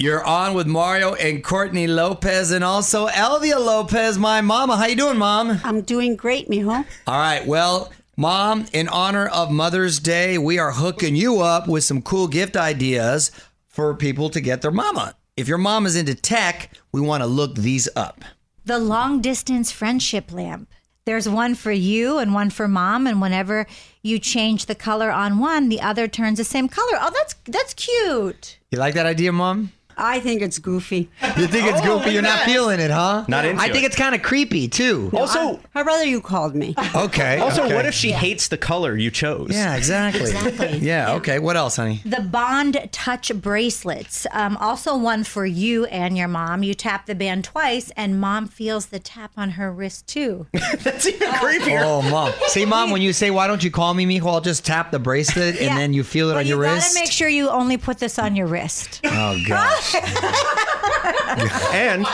You're on with Mario and Courtney Lopez and also Elvia Lopez, my mama. How you doing, mom? I'm doing great, mijo. All right. Well, mom, in honor of Mother's Day, we are hooking you up with some cool gift ideas for people to get their mama. If your mom is into tech, we want to look these up. The long distance friendship lamp. There's one for you and one for mom, and whenever you change the color on one, the other turns the same color. Oh, that's that's cute. You like that idea, mom? I think it's goofy. You think it's Oh, goofy? You're not feeling it, huh? Not into I think it. it's kind of creepy too. Also, I'd rather you called me. Okay. also, okay. what if she hates the color you chose? Yeah, exactly. Exactly. Yeah. Okay. What else, honey? The Bond Touch bracelets. Um, also, one for you and your mom. You tap the band twice, and mom feels the tap on her wrist too. That's even creepier. Oh, mom. See, mom, when you say, "Why don't you call me, mijo?" I'll just tap the bracelet, and then you feel it But on you your gotta make sure you only put this on your wrist. Oh gosh. And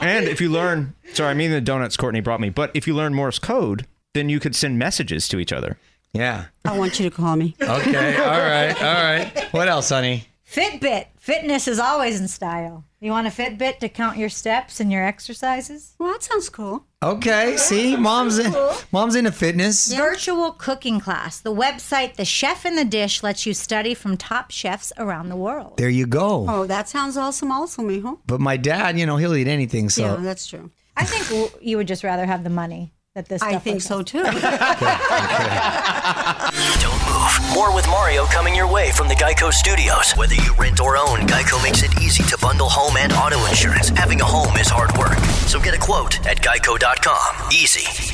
and if you learn, sorry, I mean the donuts Courtney brought me, but if you learn Morse code, then you could send messages to each other. Yeah. I want you to call me. Okay. All right. All right. What else, honey? Fitbit. Fitness is always in style. You want a Fitbit to count your steps and your exercises? Well, that sounds cool. Okay. See, mom's in, mom's into fitness. Virtual cooking class. The website The Chef in the Dish lets you study from top chefs around the world. There you go. Oh, that sounds awesome, also, mijo. But my dad, you know, he'll eat anything. So Yeah, that's true. I think w- you would just rather have the money that this. I stuff think would so cost. too. Don't move. More with Mario coming your way from the Geico Studios. Whether you rent or own, Geico makes it easy to bundle home and auto insurance. Having a home is hard work. So get a quote at geico.com. Easy.